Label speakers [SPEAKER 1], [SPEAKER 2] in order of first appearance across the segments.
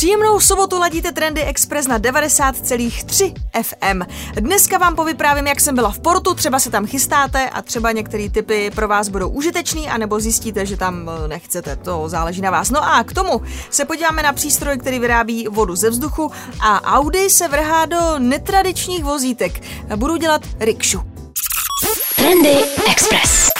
[SPEAKER 1] Příjemnou sobotu ladíte Trendy Express na 90,3 FM. Dneska vám povyprávím, jak jsem byla v Portu, třeba se tam chystáte a třeba některé typy pro vás budou užitečný, anebo zjistíte, že tam eh, nechcete, to záleží na vás. No a k tomu se podíváme na přístroj, který vyrábí vodu ze vzduchu a Audi se vrhá do netradičních vozítek. Budou dělat rikšu.
[SPEAKER 2] Trendy Express.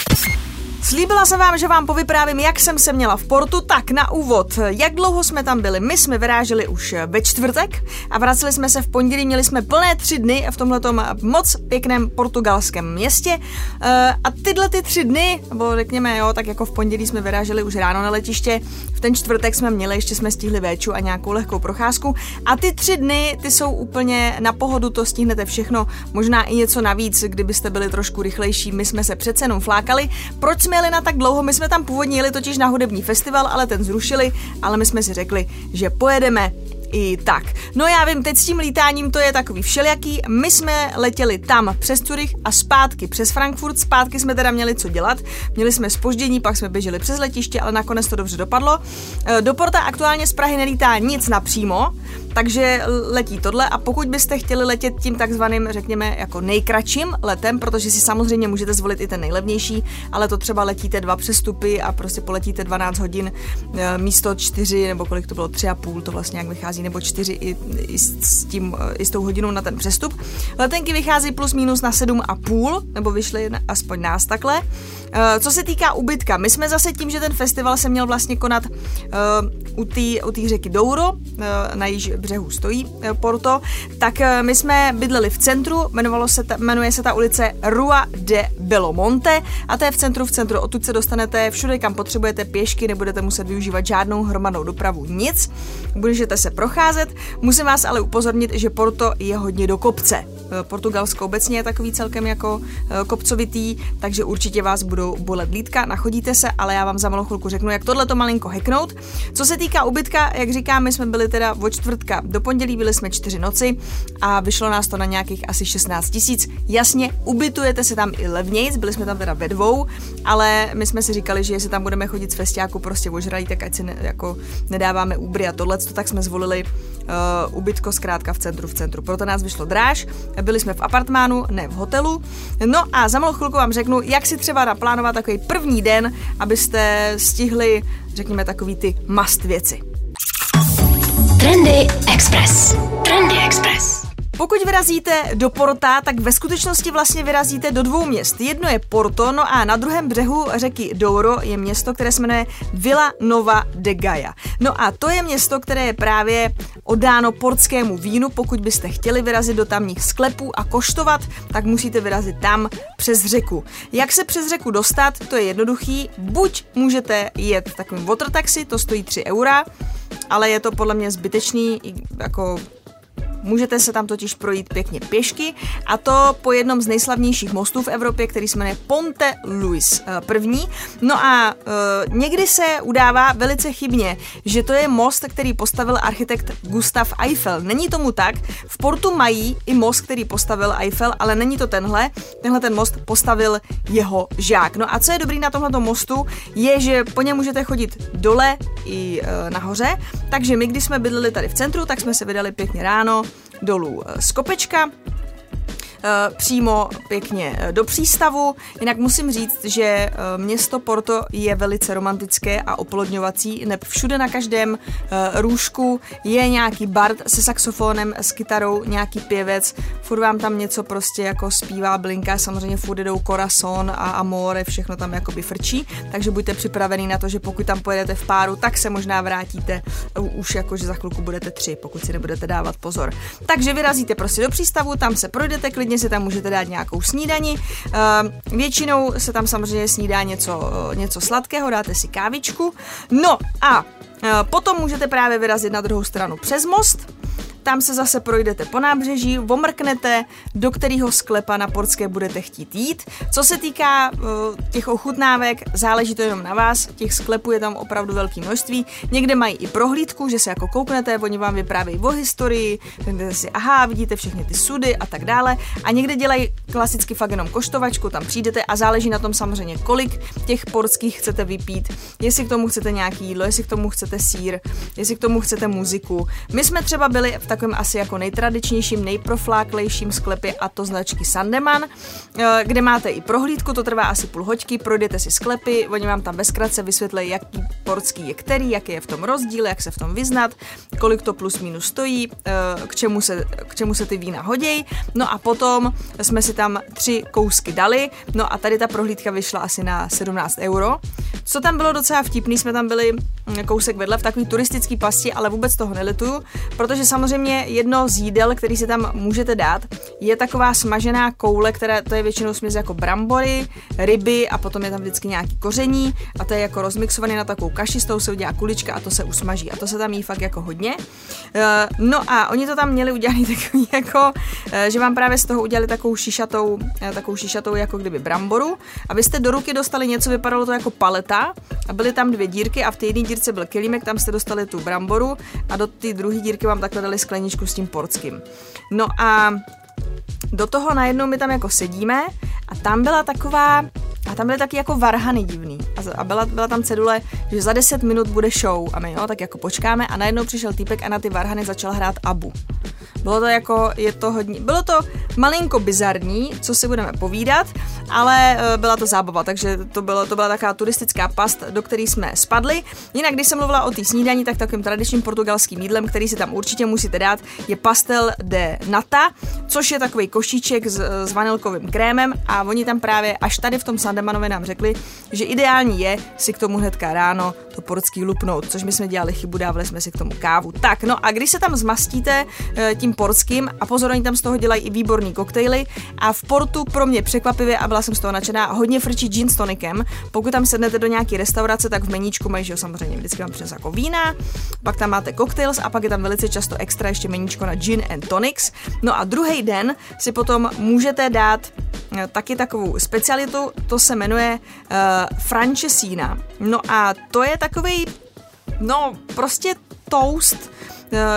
[SPEAKER 1] Slíbila jsem vám, že vám povyprávím, jak jsem se měla v Portu, tak na úvod, jak dlouho jsme tam byli. My jsme vyráželi už ve čtvrtek a vraceli jsme se v pondělí, měli jsme plné tři dny v tomhletom moc pěkném portugalském městě. Eh, a tyhle ty tři dny, nebo řekněme jo, tak jako v pondělí jsme vyráželi už ráno na letiště, v ten čtvrtek jsme měli, ještě jsme stihli véču a nějakou lehkou procházku. A ty tři dny, ty jsou úplně na pohodu, to stihnete všechno, možná i něco navíc, kdybyste byli trošku rychlejší, my jsme se přece jenom flákali. Proč jsme jeli na tak dlouho, my jsme tam původně jeli totiž na hudební festival, ale ten zrušili, ale my jsme si řekli, že pojedeme i tak. No já vím, teď s tím lítáním to je takový všelijaký. My jsme letěli tam přes Zurich a zpátky přes Frankfurt. Zpátky jsme teda měli co dělat. Měli jsme spoždění, pak jsme běželi přes letiště, ale nakonec to dobře dopadlo. E, do Porta aktuálně z Prahy nelítá nic napřímo, takže letí tohle a pokud byste chtěli letět tím takzvaným, řekněme, jako nejkratším letem, protože si samozřejmě můžete zvolit i ten nejlevnější, ale to třeba letíte dva přestupy a prostě poletíte 12 hodin e, místo 4 nebo kolik to bylo, 3,5, to vlastně jak vychází, nebo 4 i, i, s tím, i s tou hodinou na ten přestup. Letenky vychází plus minus na 7,5, nebo vyšly aspoň nás takhle. E, co se týká ubytka, my jsme zase tím, že ten festival se měl vlastně konat u té řeky Douro, na již břehu stojí uh, Porto, tak uh, my jsme bydleli v centru, jmenovalo se ta, jmenuje se ta ulice Rua de Belomonte a to je v centru, v centru, odtud se dostanete všude, kam potřebujete pěšky, nebudete muset využívat žádnou hromadnou dopravu, nic, můžete se procházet, musím vás ale upozornit, že Porto je hodně do kopce. Portugalsko obecně je takový celkem jako kopcovitý, takže určitě vás budou bolet lítka, nachodíte se, ale já vám za malou chvilku řeknu, jak tohle to malinko heknout. Co se týká ubytka, jak říkám, my jsme byli teda od čtvrtka do pondělí, byli jsme čtyři noci a vyšlo nás to na nějakých asi 16 tisíc. Jasně, ubytujete se tam i levnějc, byli jsme tam teda ve dvou, ale my jsme si říkali, že jestli tam budeme chodit z festiáku prostě ožralí, tak ať si ne, jako nedáváme úbry a tohle, tak jsme zvolili uh, ubytko zkrátka v centru v centru. Proto nás vyšlo dráž, byli jsme v apartmánu, ne v hotelu. No a za malou chvilku vám řeknu, jak si třeba naplánovat takový první den, abyste stihli, řekněme, takový ty must věci.
[SPEAKER 2] Trendy Express. Trendy Express.
[SPEAKER 1] Pokud vyrazíte do Porta, tak ve skutečnosti vlastně vyrazíte do dvou měst. Jedno je Porto, no a na druhém břehu řeky Douro je město, které se jmenuje Villa Nova de Gaia. No a to je město, které je právě oddáno portskému vínu. Pokud byste chtěli vyrazit do tamních sklepů a koštovat, tak musíte vyrazit tam přes řeku. Jak se přes řeku dostat, to je jednoduchý. Buď můžete jet takovým water taxi, to stojí 3 eura, ale je to podle mě zbytečný, jako Můžete se tam totiž projít pěkně pěšky a to po jednom z nejslavnějších mostů v Evropě, který se jmenuje Ponte Luis I. No a uh, někdy se udává velice chybně, že to je most, který postavil architekt Gustav Eiffel. Není tomu tak. V Portu mají i most, který postavil Eiffel, ale není to tenhle. Tenhle ten most postavil jeho žák. No a co je dobrý na tomhle mostu, je, že po něm můžete chodit dole i uh, nahoře. Takže my, když jsme bydleli tady v centru, tak jsme se vydali pěkně ráno dolů. Z kopečka, Eh, přímo pěkně eh, do přístavu. Jinak musím říct, že eh, město Porto je velice romantické a oplodňovací, neb všude na každém růžku. Je nějaký bard se saxofonem, s kytarou, nějaký pěvec, furt vám tam něco prostě jako zpívá, blinká, samozřejmě furt jdou Corazon a Amore, všechno tam jakoby frčí, takže buďte připravený na to, že pokud tam pojedete v páru, tak se možná vrátíte už jako, že za chvilku budete tři, pokud si nebudete dávat pozor. Takže vyrazíte prostě do přístavu, tam se projdete klidně klidně si tam můžete dát nějakou snídani. Uh, většinou se tam samozřejmě snídá něco, něco sladkého, dáte si kávičku. No a uh, potom můžete právě vyrazit na druhou stranu přes most tam se zase projdete po nábřeží, omrknete, do kterého sklepa na Portské budete chtít jít. Co se týká uh, těch ochutnávek, záleží to jenom na vás, těch sklepů je tam opravdu velké množství. Někde mají i prohlídku, že se jako kouknete, oni vám vyprávějí o historii, řeknete si, aha, vidíte všechny ty sudy a tak dále. A někde dělají klasicky fakt jenom koštovačku, tam přijdete a záleží na tom samozřejmě, kolik těch portských chcete vypít, jestli k tomu chcete nějaký jídlo, jestli k tomu chcete sír, jestli k tomu chcete muziku. My jsme třeba byli v takovém asi jako nejtradičnějším, nejprofláklejším sklepě a to značky Sandeman, eh, kde máte i prohlídku, to trvá asi půl hoďky, projdete si sklepy, oni vám tam bezkratce vysvětlí, jaký portský je který, jaký je v tom rozdíl, jak se v tom vyznat, kolik to plus minus stojí, eh, k čemu se, k čemu se ty vína hodějí. No a potom jsme si tam tři kousky dali, no a tady ta prohlídka vyšla asi na 17 euro. Co tam bylo docela vtipný, jsme tam byli mm, kousek vedle v takový turistický pasti, ale vůbec toho nelituju, protože samozřejmě jedno z jídel, který si tam můžete dát, je taková smažená koule, která to je většinou směs jako brambory, ryby a potom je tam vždycky nějaký koření a to je jako rozmixované na takovou kaši, s tou se udělá kulička a to se usmaží a to se tam jí fakt jako hodně. Eh, no a oni to tam měli udělat takový jako, eh, že vám právě z toho udělali takovou šišatou, eh, takovou šišatou jako kdyby bramboru, abyste do ruky dostali něco, vypadalo to jako paleta a byly tam dvě dírky a v té jedné dírce byl kelímek, tam jste dostali tu bramboru a do té druhé dírky vám takhle dali skleničku s tím portským. No a do toho najednou my tam jako sedíme a tam byla taková a tam byly taky jako varhany divný. A, byla, byla tam cedule, že za 10 minut bude show. A my jo, tak jako počkáme a najednou přišel týpek a na ty varhany začal hrát Abu. Bylo to jako, je to hodně, bylo to malinko bizarní, co si budeme povídat, ale e, byla to zábava, takže to, bylo, to byla taková turistická past, do které jsme spadli. Jinak, když jsem mluvila o té snídaní, tak takovým tradičním portugalským jídlem, který si tam určitě musíte dát, je pastel de nata, což je takový košíček s, s vanilkovým krémem a oni tam právě až tady v tom Sandemanovi nám řekli, že ideální je si k tomu hnedka ráno to portský lupnout, což my jsme dělali chybu, dávali jsme si k tomu kávu. Tak, no a když se tam zmastíte e, tím portským a pozor, oni tam z toho dělají i výborný koktejly a v Portu pro mě překvapivě a byla jsem z toho nadšená, hodně frčí gin s tonikem. Pokud tam sednete do nějaké restaurace, tak v meníčku mají, že jo, samozřejmě vždycky vám přines jako vína, pak tam máte cocktails a pak je tam velice často extra ještě meníčko na gin and tonics. No a druhý den si potom můžete dát eh, taky takovou specialitu, to se jmenuje uh, francesina. No a to je takový, no prostě toast,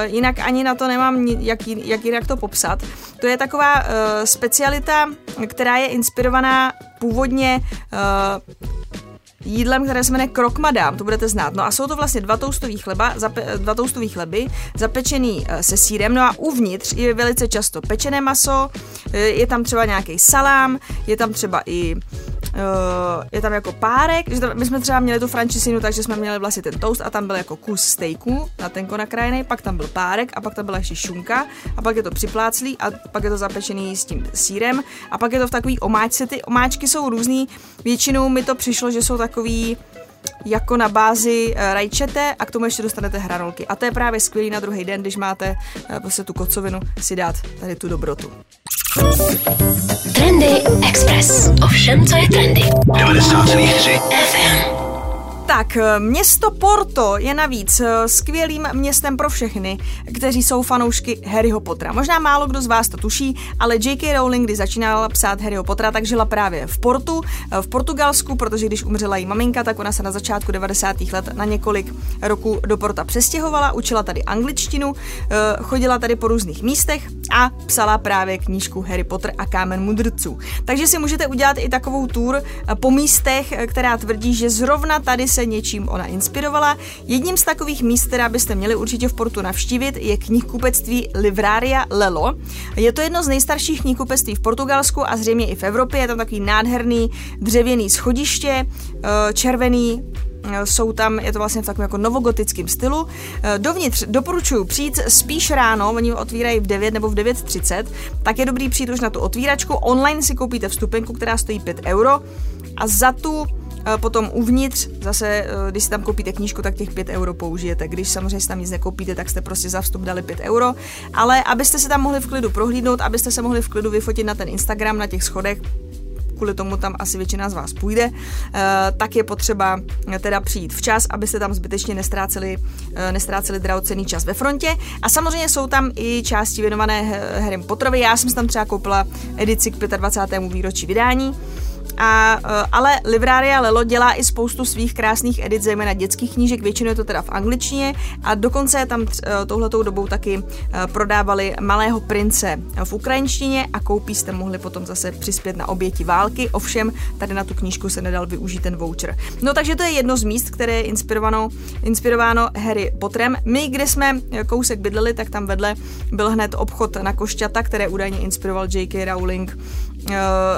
[SPEAKER 1] jinak ani na to nemám, jak, jak jinak to popsat. To je taková uh, specialita, která je inspirovaná původně uh, jídlem, které se jmenuje krok madame, to budete znát. No a jsou to vlastně dva toustový chleba, zape, dva toustový chleby, zapečený se sírem, no a uvnitř je velice často pečené maso, je tam třeba nějaký salám, je tam třeba i uh, je tam jako párek, že tam, my jsme třeba měli tu frančisinu, takže jsme měli vlastně ten toast a tam byl jako kus stejku na tenko nakrájený, pak tam byl párek a pak tam byla ještě šunka a pak je to připláclý a pak je to zapečený s tím sírem a pak je to v takový omáčce. Ty omáčky jsou různý, většinou mi to přišlo, že jsou takový jako na bázi uh, rajčete a k tomu ještě dostanete hranolky. A to je právě skvělý na druhý den, když máte uh, prostě tu kocovinu, si dát tady tu dobrotu.
[SPEAKER 2] Trendy Express. Ovšem, co je trendy. 90,3 FM.
[SPEAKER 1] Tak, eh, město Porto je navíc eh, skvělým městem pro všechny, kteří jsou fanoušky Harryho Pottera. Možná málo kdo z vás to tuší, ale J.K. Rowling, kdy začínala psát Harryho Pottera, tak žila právě v Portu, eh, v Portugalsku, protože když umřela její maminka, tak ona se na začátku 90. let na několik roků do Porta přestěhovala, učila tady angličtinu, chodila tady po různých místech a psala právě knížku Harry Potter a Kámen mudrců. Takže si můžete udělat i takovou tour po místech, která tvrdí, že zrovna tady se něčím ona inspirovala. Jedním z takových míst, která byste měli určitě v Portu navštívit, je knihkupectví Livraria Lelo. Je to jedno z nejstarších knihkupectví v Portugalsku a zřejmě i v Evropě. Je tam takový nádherný dřevěný schodiště, eh, červený eh, jsou tam, je to vlastně v takovém jako novogotickém stylu. Eh, dovnitř doporučuji přijít spíš ráno, oni otvírají v 9 nebo v 9.30, tak je dobrý přijít už na tu otvíračku. Online si koupíte vstupenku, která stojí 5 euro a za tu Potom uvnitř, zase, eh, když si tam koupíte knížku, tak těch 5 euro použijete. Když samozřejmě si tam nic nekoupíte, tak jste prostě za vstup dali 5 euro. Ale abyste se tam mohli v klidu prohlídnout, abyste se mohli v klidu vyfotit na ten Instagram, na těch schodech, kvůli tomu tam asi většina z vás půjde, tak je potřeba teda přijít včas, abyste tam zbytečně nestráceli, nestráceli drahocený čas ve frontě. A samozřejmě jsou tam i části věnované Harry Potterovi. Já jsem tam třeba koupila edici k 25. výročí vydání. A, e, ale Livraria Lelo dělá i spoustu svých krásných edit, zejména dětských knížek, většinou je to teda v angličtině a dokonce tam e, touhletou dobou taky e, prodávali Malého prince v ukrajinštině a koupí jste mohli potom zase přispět na oběti války, ovšem tady na tu knížku se nedal využít ten voucher. No takže to je jedno z míst, které je inspirováno, inspirováno Harry Potterem. My, kde jsme kousek bydleli, tak tam vedle byl hned obchod na košťata, které údajně inspiroval J.K. Rowling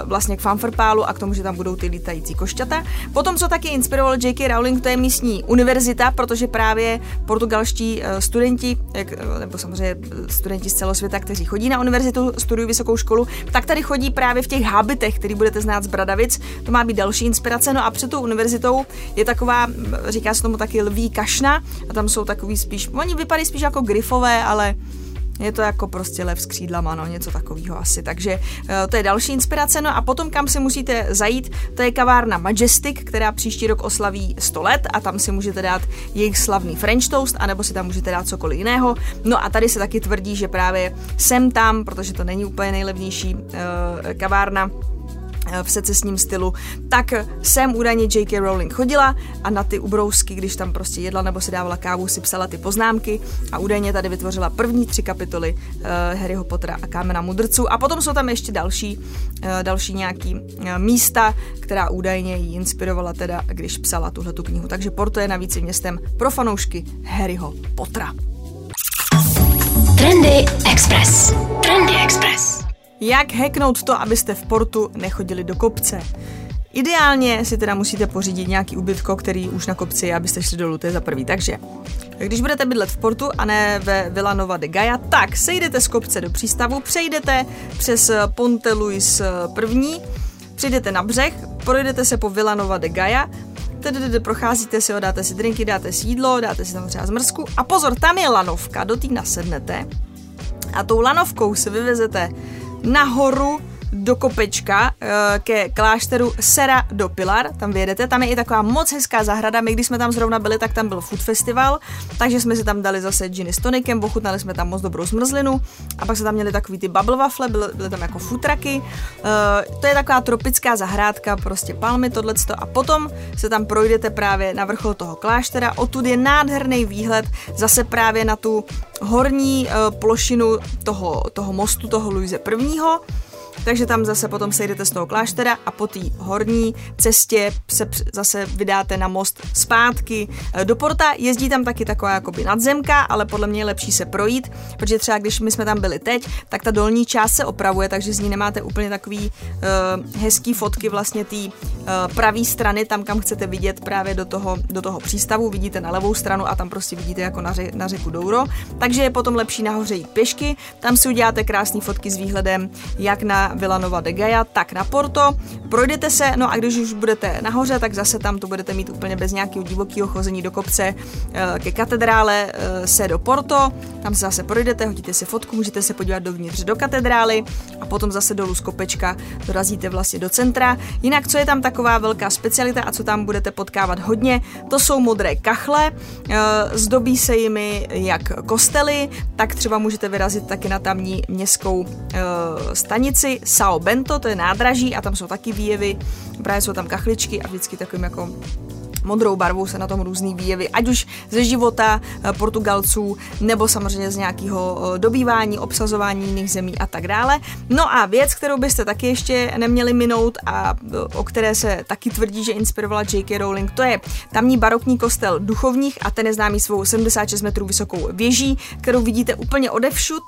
[SPEAKER 1] vlastně k fanfrpálu a k tomu, že tam budou ty lítající košťata. Potom, co taky inspiroval J.K. Rowling, to je místní univerzita, protože právě portugalští eh, studenti, jak, eh, nebo samozřejmě eh, studenti z celosvěta, kteří chodí na univerzitu, studují vysokou školu, tak tady chodí právě v těch habitech, který budete znát z Bradavic. To má být další inspirace. No a před tou univerzitou je taková, říká se tomu taky lví kašna, a tam jsou takový spíš, oni vypadají spíš jako grifové, ale je to jako prostě lev s křídlama, no, něco takového asi. Takže eh, to je další inspirace. No a potom, kam si musíte zajít, to je kavárna Majestic, která příští rok oslaví 100 let a tam si můžete dát jejich slavný French toast, anebo si tam můžete dát cokoliv jiného. No a tady se taky tvrdí, že právě sem tam, protože to není úplně nejlevnější uh, kavárna, Eh, v secesním stylu, tak jsem údajně J.K. Rowling chodila a na ty ubrousky, když tam prostě jedla nebo si dávala kávu, si psala ty poznámky a údajně tady vytvořila první tři kapitoly uh, Harryho Pottera a Kámena mudrců a potom jsou tam ještě další, uh, další nějaký uh, místa, která údajně ji inspirovala teda, když psala tuhle tu knihu. Takže Porto je navíc městem pro fanoušky Harryho Pottera.
[SPEAKER 2] Trendy Express. Trendy Express.
[SPEAKER 1] Jak hacknout to, abyste v portu nechodili do kopce? Ideálně si teda musíte pořídit nějaký ubytko, který už na kopci je, abyste šli dolů, to je za prvý. Takže, když budete bydlet v portu a ne ve Villanova de Gaia, tak sejdete z kopce do přístavu, přejdete přes Ponte Luis první, přijdete na břeh, projdete se po Villanova de Gaia, tedy procházíte si ho, dáte si drinky, dáte si jídlo, dáte si tam třeba zmrzku a pozor, tam je lanovka, do té nasednete a tou lanovkou se vyvezete nahoru do kopečka eh, ke klášteru Sera do Pilar, tam vyjedete, tam je i taková moc hezká zahrada, my když jsme tam zrovna byli, tak tam byl food festival, takže jsme si tam dali zase ginny s tonikem, ochutnali jsme tam moc dobrou zmrzlinu a pak se tam měli takový ty bubble waffle, byly, byly tam jako futraky, uh, to je taková tropická zahrádka, prostě palmy, tohleto. A potom se tam projdete právě na vrchol toho kláštera, odtud je nádherný výhled zase právě na tu horní uh, plošinu toho, toho mostu, toho Luise prvního takže tam zase potom sejdete z toho kláštera a po té horní cestě se zase vydáte na most zpátky. E, do Porta. Jezdí tam taky taková jakoby nadzemka, ale podle mě je lepší se projít, protože třeba když my jsme tam byli teď, tak ta dolní část se opravuje, takže z ní nemáte úplně takový uh, hezký fotky vlastně té uh, pravé strany, tam kam chcete vidět právě do toho, do toho přístavu, vidíte na levou stranu a tam prostě vidíte jako na, ře, na řeku Douro, takže je potom lepší nahoře jít pěšky, tam si uděláte krásné fotky s výhledem jak na Villanova de Gaia, tak na Porto. Projdete se, no a když už budete nahoře, tak zase tam to budete mít úplně bez nějakého divokého chození do kopce eh, ke katedrále eh, se do Porto. Tam se zase projdete, hodíte si fotku, můžete se podívat dovnitř do katedrály a potom zase dolů z kopečka dorazíte vlastně do centra. Jinak, co je tam taková velká specialita a co tam budete potkávat hodně, to jsou modré kachle. Eh, zdobí se jimi jak kostely, tak třeba můžete vyrazit taky na tamní městskou stanici Sao Bento, to je nádraží a tam jsou taky výjevy, právě jsou tam kachličky a vždycky takovým jako modrou barvou se na tom různý výjevy, ať už ze života eh, Portugalců, nebo samozřejmě z nějakého eh, dobývání, obsazování jiných zemí a tak dále. No a věc, kterou byste taky ještě neměli minout a eh, o které se taky tvrdí, že inspirovala J.K. Rowling, to je tamní barokní kostel duchovních a ten je známý svou 76 metrů vysokou věží, kterou vidíte úplně odevšud.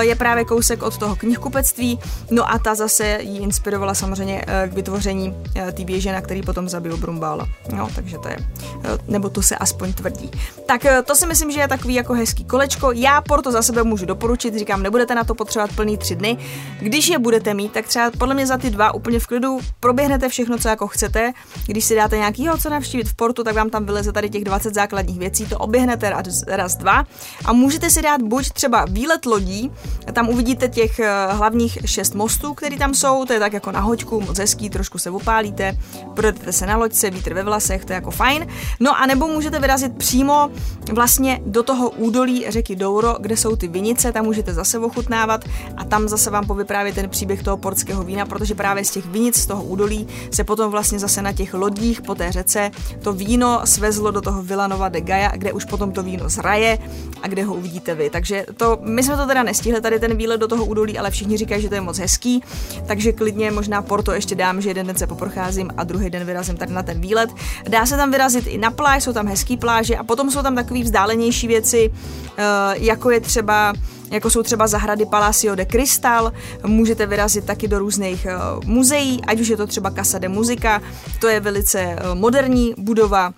[SPEAKER 1] Je právě kousek od toho knihkupectví, no a ta zase ji inspirovala samozřejmě k vytvoření té věže, na který potom zabil Brumbála. No, takže takže to je, eh, nebo to se aspoň tvrdí. Tak eh, to si myslím, že je takový jako hezký kolečko. Já Porto za sebe můžu doporučit, říkám, nebudete na to potřebovat plný tři dny. Když je budete mít, tak třeba podle mě za ty dva úplně v klidu proběhnete všechno, co jako chcete. Když si dáte nějakýho, co navštívit v Portu, tak vám tam vyleze tady těch 20 základních věcí, to oběhnete raz, raz dva a můžete si dát buď třeba výlet lodí, tam uvidíte těch eh, hlavních šest mostů, které tam jsou, to je tak jako na hoďku, moc hezký, trošku se opálíte, projdete se na loďce, vítr ve vlasech, to je jako fajn. No a nebo můžete vyrazit přímo vlastně do toho údolí řeky Douro, kde jsou ty vinice, tam můžete zase ochutnávat a tam zase vám povyprávět ten příběh toho portského vína, protože právě z těch vinic z toho údolí se potom vlastně zase na těch lodích po té řece to víno svezlo do toho Villanova de Gaia, kde už potom to víno zraje a kde ho uvidíte vy. Takže to, my jsme to teda nestihli tady ten výlet do toho údolí, ale všichni říkají, že to je moc hezký, takže klidně možná Porto ještě dám, že jeden den se poprocházím a druhý den vyrazím tady na ten výlet. Dá se tam vyrazit i na pláž, jsou tam hezký pláže a potom jsou tam takové vzdálenější věci, eh, jako je třeba jako jsou třeba zahrady Palacio de Cristal, můžete vyrazit taky do různých uh, muzeí, ať už je to třeba Casa de Musica, to je velice uh, moderní budova,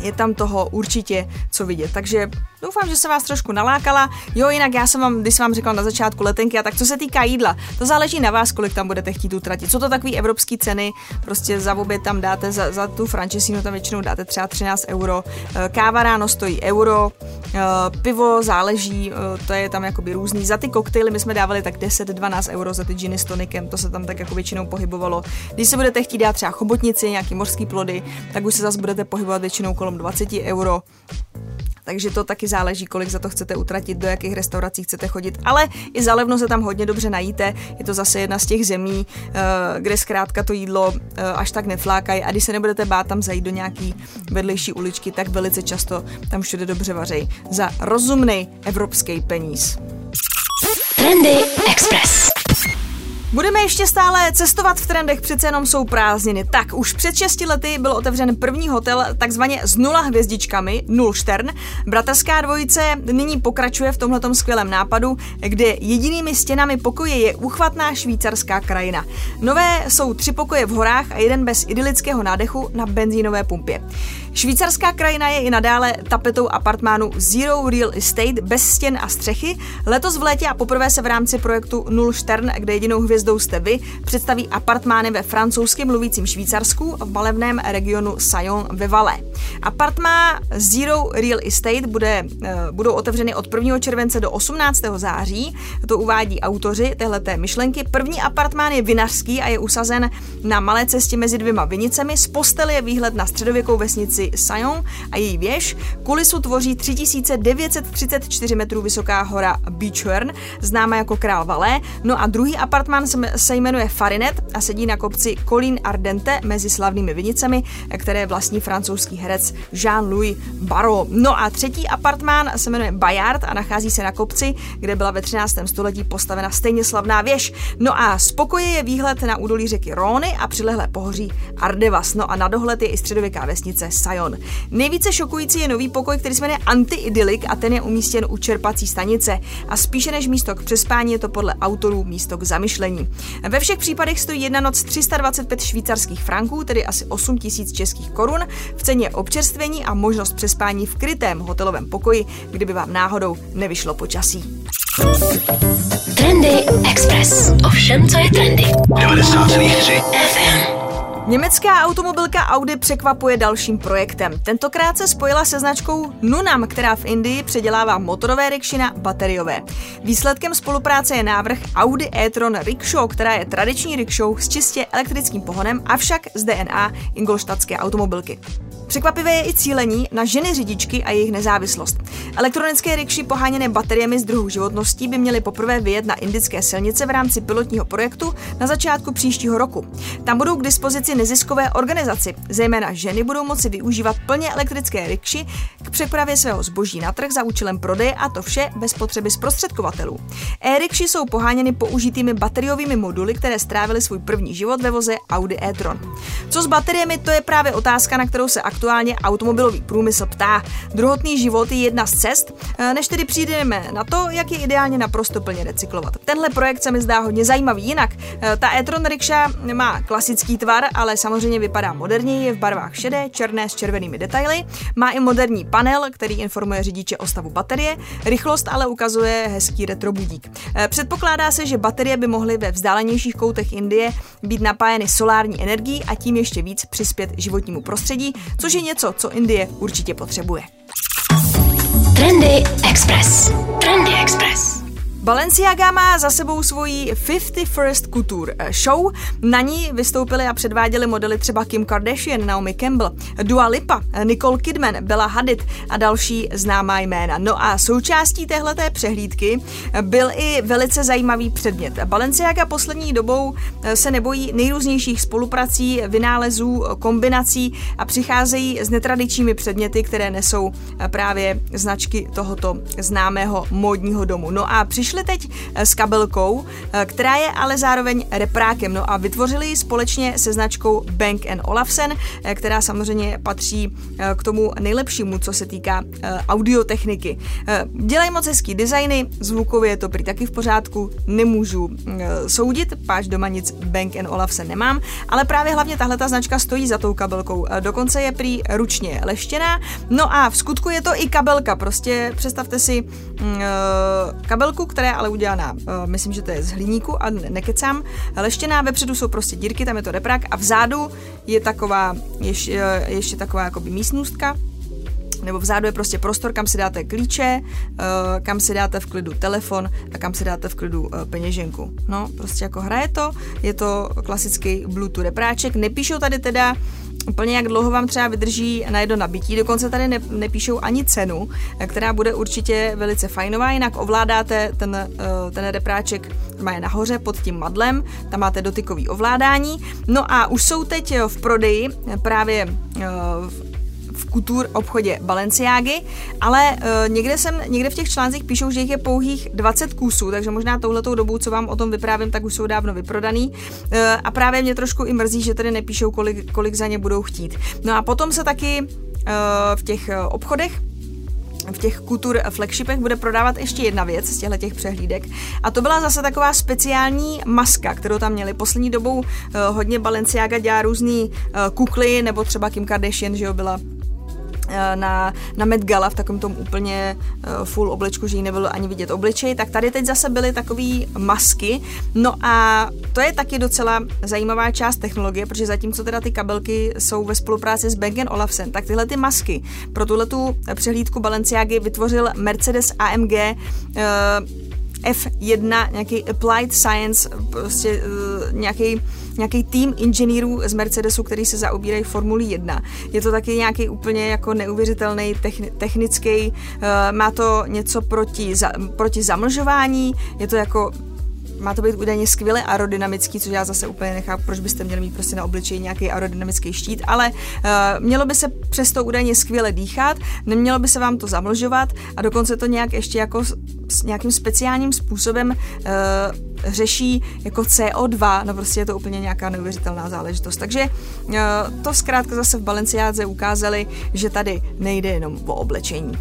[SPEAKER 1] je tam toho určitě co vidět. Takže Doufám, že se vás trošku nalákala. Jo, jinak já jsem vám, když jsem vám říkal na začátku letenky, a tak co se týká jídla, to záleží na vás, kolik tam budete chtít utratit. Co to takový evropské ceny, prostě za oběd tam dáte, za, za tu frančesínu tam většinou dáte třeba 13 euro, eh, káva ráno stojí euro, eh, pivo záleží, eh, to je tam jakoby různý. Za ty koktejly my jsme dávali tak 10-12 euro za ty džiny s tonikem, to se tam tak jako většinou pohybovalo. Když se budete chtít dát třeba chobotnici, nějaký mořský plody, tak už se zase budete pohybovat většinou kolem 20 euro takže to taky záleží, kolik za to chcete utratit, do jakých restaurací chcete chodit, ale i za levno se tam hodně dobře najíte. Je to zase jedna z těch zemí, eh, kde zkrátka to jídlo eh, až tak neflákají a když se nebudete bát tam zajít do nějaký vedlejší uličky, tak velice často tam všude dobře vařej za rozumný evropský peníz.
[SPEAKER 2] Trendy Express.
[SPEAKER 1] Budeme ještě stále cestovat v trendech, přece jenom jsou prázdniny. Tak, už před 6 lety byl otevřen první hotel takzvaně s nula hvězdičkami, nul štern. Bratrská dvojice nyní pokračuje v tomhletom skvělém nápadu, kde jedinými stěnami pokoje je uchvatná švýcarská krajina. Nové jsou tři pokoje v horách a jeden bez idylického nádechu na benzínové pumpě. Švýcarská krajina je i nadále tapetou apartmánu Zero Real Estate bez stěn a střechy. Letos v létě a poprvé se v rámci projektu Null Stern, kde jedinou hvězdou jste vy, představí apartmány ve francouzském mluvícím Švýcarsku v malevném regionu Sayon ve Valais. Apartmá Zero Real Estate bude, eh, budou otevřeny od 1. července do 18. září. To uvádí autoři téhleté myšlenky. První apartmán je vinařský a je usazen na malé cestě mezi dvěma vinicemi. Z postele je výhled na středověkou vesnici Sion a její věž. Kulisu tvoří 3934 metrů vysoká hora Beachhorn, známá jako Král Valé. No a druhý apartmán se jmenuje Farinet a sedí na kopci Colin Ardente mezi slavnými vinicemi, které vlastní francouzský herec Jean-Louis Barrault. No a třetí apartmán se jmenuje Bayard a nachází se na kopci, kde byla ve 13. století postavena stejně slavná věž. No a z pokoje je výhled na údolí řeky Rony a přilehlé pohoří Ardevas. No a na dohled je i středověká vesnice Sion. Zion. Nejvíce šokující je nový pokoj, který se jmenuje Anti-Idylik a ten je umístěn u čerpací stanice. A spíše než místo k přespání je to podle autorů místo k zamyšlení. Ve všech případech stojí jedna noc 325 švýcarských franků, tedy asi 8 tisíc českých korun, v ceně občerstvení a možnost přespání v krytém hotelovém pokoji, kdyby vám náhodou nevyšlo počasí.
[SPEAKER 2] Trendy Express. Ovšem, co je trendy. 90,3 FM.
[SPEAKER 1] Německá automobilka Audi překvapuje dalším projektem. Tentokrát se spojila se značkou Nunam, která v Indii předělává motorové rikši na bateriové. Výsledkem spolupráce je návrh Audi e-tron Rickshaw, která je tradiční rickshaw s čistě elektrickým pohonem, avšak z DNA ingolštadtské automobilky. Překvapivé je i cílení na ženy řidičky a jejich nezávislost. Elektronické rikši poháněné bateriemi z druhou životností by měly poprvé vyjet na indické silnice v rámci pilotního projektu na začátku příštího roku. Tam budou k dispozici neziskové organizaci. Zejména ženy budou moci využívat plně elektrické rikši k přepravě svého zboží na trh za účelem prodeje a to vše bez potřeby zprostředkovatelů. E-rikši jsou poháněny použitými bateriovými moduly, které strávily svůj první život ve voze Audi e-tron. Co s bateriemi, to je právě otázka, na kterou se aktuálně automobilový průmysl ptá. Druhotný život je jedna z cest, eh, než tedy přijdeme na to, jak je ideálně naprosto plně recyklovat. Tenhle projekt se mi zdá hodně zajímavý. Jinak, eh, ta e-tron rickshaw má klasický tvar, ale ale samozřejmě vypadá moderněji, je v barvách šedé, černé s červenými detaily, má i moderní panel, který informuje řidiče o stavu baterie, rychlost ale ukazuje hezký retro budík. Eh, předpokládá se, že baterie by mohly ve vzdálenějších koutech Indie být napájeny solární energií a tím ještě víc přispět životnímu prostředí, což je něco, co Indie určitě potřebuje.
[SPEAKER 2] Trendy Express. Trendy Express.
[SPEAKER 1] Balenciaga má za sebou svoji 51st Couture show. Na ní vystoupili a předváděli modely třeba Kim Kardashian, Naomi Campbell, Dua Lipa, Nicole Kidman, Bella Hadid a další známá jména. No a součástí téhleté přehlídky byl i velice zajímavý předmět. Balenciaga poslední dobou se nebojí nejrůznějších spoluprací, vynálezů, kombinací a přicházejí s netradičními předměty, které nesou právě značky tohoto známého módního domu. No a přišli přišli teď eh, s kabelkou, eh, která je ale zároveň reprákem, no a vytvořili ji společně se značkou Bank Olufsen, eh, která samozřejmě patří k tomu nejlepšímu, co se týká audiotechniky. Dělají moc hezký designy, zvukově je to prý taky v pořádku, nemůžu soudit, páč doma nic Bank Olufsen nemám, ale právě hlavně tahle ta značka stojí za tou kabelkou, dokonce je prý ručně leštěná, no a v skutku je to i kabelka, prostě představte si mm, kabelku, která je ale udělaná, uh, myslím, že to je z hliníku a ne, nekecám, leštěná, vepředu jsou prostě dírky, tam je to reprak a vzadu je taková, ještě, uh, ještě taková jakoby místnostka, nebo vzadu je prostě prostor, kam si dáte klíče, uh, kam si dáte v klidu telefon a kam si dáte v klidu peněženku. No, prostě jako hraje to, je to klasický Bluetooth repráček, nepíšou tady teda úplně jak dlouho vám třeba vydrží na jedno nabití. Dokonce tady ne, nepíšou ani cenu, která bude určitě velice fajnová, jinak ovládáte ten, eh, ten repráček má je nahoře pod tím madlem, tam máte dotykový ovládání. No a už jsou teď v prodeji právě eh, v kultur obchodě Balenciágy, ale uh, někde, jsem, někde v těch článcích píšou, že jich je pouhých 20 kusů, takže možná touhletou dobou, co vám o tom vyprávím, tak už jsou dávno vyprodaný. Uh, a právě mě trošku i mrzí, že tady nepíšou, kolik, kolik za ně budou chtít. No a potom se taky uh, v těch obchodech v těch kultur flagshipech bude prodávat ještě jedna věc z těchto těch přehlídek. A to byla zase taková speciální maska, kterou tam měli. Poslední dobou hodně Balenciaga dělá různý uh, kukly, nebo třeba Kim Kardashian, že jo, byla na, na Met Gala v takovém tom úplně eh, full oblečku, že jí nebylo ani vidět obličej, tak tady teď zase byly takové masky. No a to je taky docela zajímavá část technologie, protože zatímco teda ty kabelky jsou ve spolupráci s Bang Olufsen, tak tyhle ty masky pro tuhle tu přehlídku Balenciágy vytvořil Mercedes AMG uh, F1, nějaký Applied Science, prostě nějaký nějaký tým inženýrů z Mercedesu, který se zaobírají Formuli 1. Je to taky nějaký úplně jako neuvěřitelný techni- technický, uh, má to něco proti, za, proti zamlžování, je to jako má to být údajně skvěle aerodynamický, což já zase úplně nechápu, proč byste měli mít prostě na obličeji nějaký aerodynamický štít, ale uh, mělo by se přesto údajně skvěle dýchat, nemělo by se vám to zamlžovat a dokonce to nějak ještě jako s nějakým speciálním způsobem uh, řeší jako CO2, no prostě je to úplně nějaká neuvěřitelná záležitost. Takže uh, to zkrátka zase v Balenciádze ukázali, že tady nejde jenom o oblečení.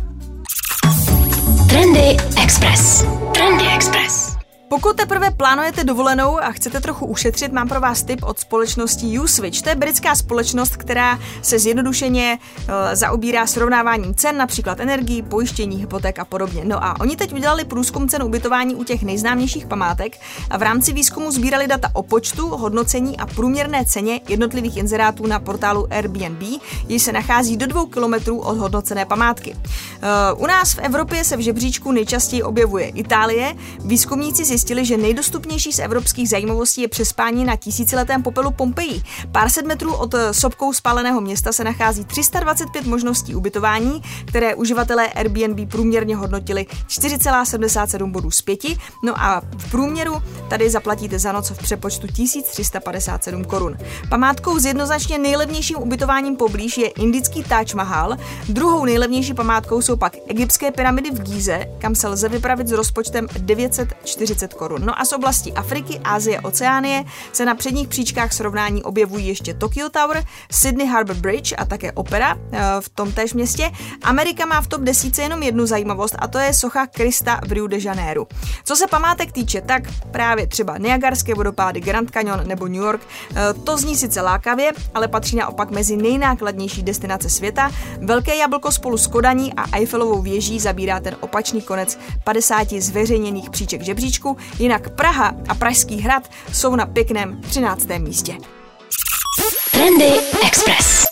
[SPEAKER 2] Trendy Express. Trendy Express.
[SPEAKER 1] Pokud teprve plánujete dovolenou a chcete trochu ušetřit, mám pro vás tip od společnosti Uswitch. To je britská společnost, která se zjednodušeně uh, zaobírá srovnáváním cen, například energii, pojištění, hypoték a podobně. No a oni teď udělali průzkum cen ubytování u těch nejznámějších památek a v rámci výzkumu sbírali data o počtu, hodnocení a průměrné ceně jednotlivých inzerátů na portálu Airbnb, jež se nachází do dvou kilometrů od hodnocené památky. Uh, u nás v Evropě se v žebříčku nejčastěji objevuje Itálie. Výzkumníci zjistili, že nejdostupnější z evropských zajímavostí je přespání na tisíciletém popelu Pompeji. Pár set metrů od eh, sopkou spáleného města se nachází 325 možností ubytování, které uživatelé Airbnb průměrně hodnotili 4,77 bodů z 5. No a v průměru tady zaplatíte za noc v přepočtu 1357 korun. Památkou s jednoznačně nejlevnějším ubytováním poblíž je indický Taj Mahal. Druhou nejlevnější památkou jsou pak egyptské pyramidy v Gíze, kam se lze vypravit s rozpočtem 940 500 korun. No a z oblasti Afriky, Asie, Oceánie se na předních příčkách srovnání objevují ještě Tokyo Tower, Sydney Harbour Bridge a také opera eh, v tom též městě. Amerika má v top desíce jenom jednu zajímavost a to je socha Krista v Rio de Janeiro. Co se památek týče, tak právě třeba Niagarské vodopády, Grand Canyon nebo New York, eh, to zní sice lákavě, ale patří naopak mezi nejnákladnější destinace světa. Velké jablko spolu s Kodaní a Eiffelovou věží zabírá ten opačný konec 50 zveřejněných příček žebříčku, jinak Praha a Pražský hrad jsou na pěkném 13. místě.
[SPEAKER 2] Trendy Express.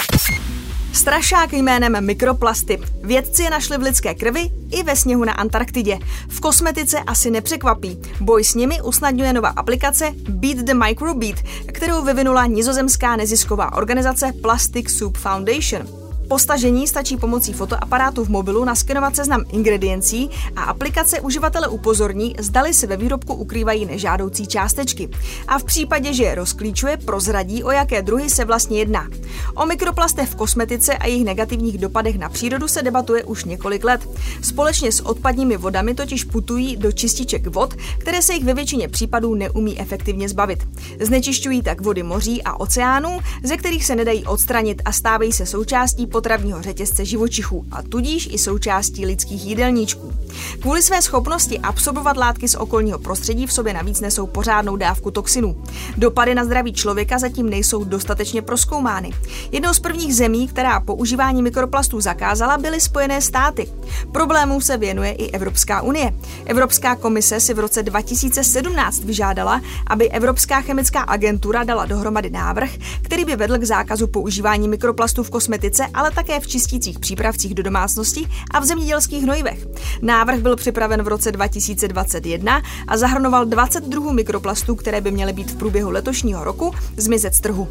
[SPEAKER 1] Strašák jménem mikroplasty. Vědci je našli v lidské krvi i ve sněhu na Antarktidě. V kosmetice asi nepřekvapí. Boj s nimi usnadňuje nová aplikace Beat the Microbeat, kterou vyvinula nizozemská nezisková organizace Plastic Soup Foundation. Po stažení stačí pomocí fotoaparátu v mobilu naskenovat seznam ingrediencí a aplikace uživatele upozorní, zdali se ve výrobku ukrývají nežádoucí částečky. A v případě, že je rozklíčuje, prozradí, o jaké druhy se vlastně jedná. O mikroplastech v kosmetice a jejich negativních dopadech na přírodu se debatuje už několik let. Společně s odpadními vodami totiž putují do čističek vod, které se jich ve většině případů neumí efektivně zbavit. Znečišťují tak vody moří a oceánů, ze kterých se nedají odstranit a stávají se součástí potravního řetězce živočichů a tudíž i součástí lidských jídelníčků. Kvůli své schopnosti absorbovat látky z okolního prostředí v sobě navíc nesou pořádnou dávku toxinů. Dopady na zdraví člověka zatím nejsou dostatečně proskoumány. Jednou z prvních zemí, která používání mikroplastů zakázala, byly Spojené státy. Problémů se věnuje i Evropská unie. Evropská komise si v roce 2017 vyžádala, aby Evropská chemická agentura dala dohromady návrh, který by vedl k zákazu používání mikroplastů v kosmetice, ale také v čistících přípravcích do domácnosti a v zemědělských hnojivech. Návrh byl připraven v roce 2021 a zahrnoval 20 druhů mikroplastů, které by měly být v průběhu letošního roku zmizet z trhu.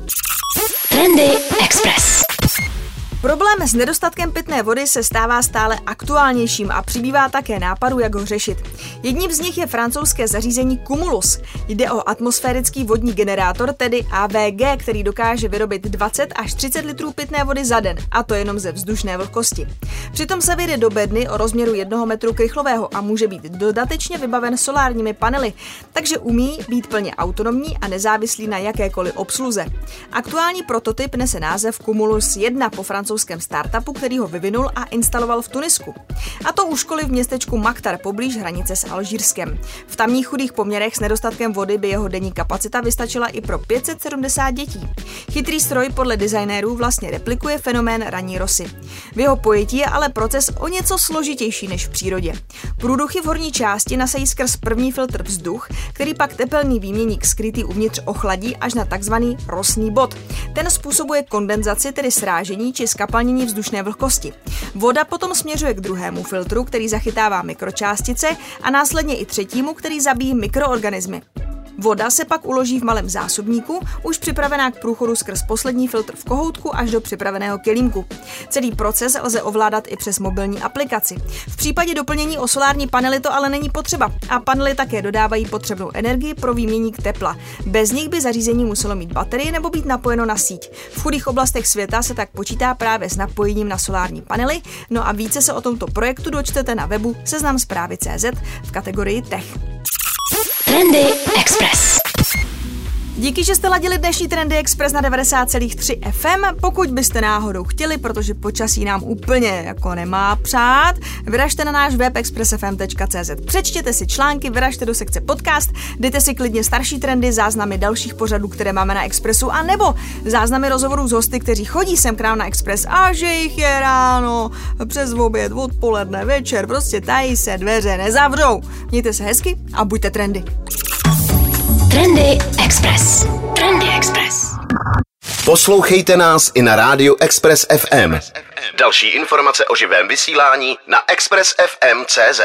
[SPEAKER 2] Trendy Express.
[SPEAKER 1] Problém s nedostatkem pitné vody se stává stále aktuálnějším a přibývá také nápadů, jak ho řešit. Jedním z nich je francouzské zařízení Cumulus. Jde o atmosférický vodní generátor, tedy AVG, který dokáže vyrobit 20 až 30 litrů pitné vody za den, a to jenom ze vzdušné vlhkosti. Přitom se vyjde do bedny o rozměru 1 metru krychlového a může být dodatečně vybaven solárními panely, takže umí být plně autonomní a nezávislý na jakékoliv obsluze. Aktuální prototyp nese název Cumulus 1 po francouzsku francouzském startupu, který ho vyvinul a instaloval v Tunisku. A to u školy v městečku Maktar poblíž hranice s Alžírskem. V tamních chudých poměrech s nedostatkem vody by jeho denní kapacita vystačila i pro 570 dětí. Chytrý stroj podle designérů vlastně replikuje fenomén raní rosy. V jeho pojetí je ale proces o něco složitější než v přírodě. Průduchy v horní části nasají skrz první filtr vzduch, který pak tepelný výměník skrytý uvnitř ochladí až na takzvaný rosný bod. Ten způsobuje kondenzaci, tedy srážení či skapalnění vzdušné vlhkosti. Voda potom směřuje k druhému filtru, který zachytává mikročástice a následně i třetímu, který zabíjí mikroorganismy. Voda se pak uloží v malém zásobníku, už připravená k průchodu skrz poslední filtr v kohoutku až do připraveného kelímku. Celý proces lze ovládat i přes mobilní aplikaci. V případě doplnění o solární panely to ale není potřeba a panely také dodávají potřebnou energii pro výměník tepla. Bez nich by zařízení muselo mít baterie nebo být napojeno na síť. V chudých oblastech světa se tak počítá právě s napojením na solární panely, no a více se o tomto projektu dočtete na webu seznam CZ v kategorii Tech.
[SPEAKER 2] Trendy Express.
[SPEAKER 1] Díky, že jste ladili dnešní Trendy Express na 90,3 FM. Pokud byste náhodou chtěli, protože počasí nám úplně jako nemá přát, vyražte na náš web expressfm.cz. Přečtěte si články, vyražte do sekce podcast, dejte si klidně starší trendy, záznamy dalších pořadů, které máme na Expressu, a nebo záznamy rozhovorů s hosty, kteří chodí sem k nám na Express a že jich je ráno, přes oběd, odpoledne, večer, prostě tají se dveře nezavřou. Mějte se hezky a buďte trendy.
[SPEAKER 2] Trendy Express. Trendy Express.
[SPEAKER 3] Poslouchejte nás i na rádiu Express FM. Další informace o živém vysílání na expressfm.cz.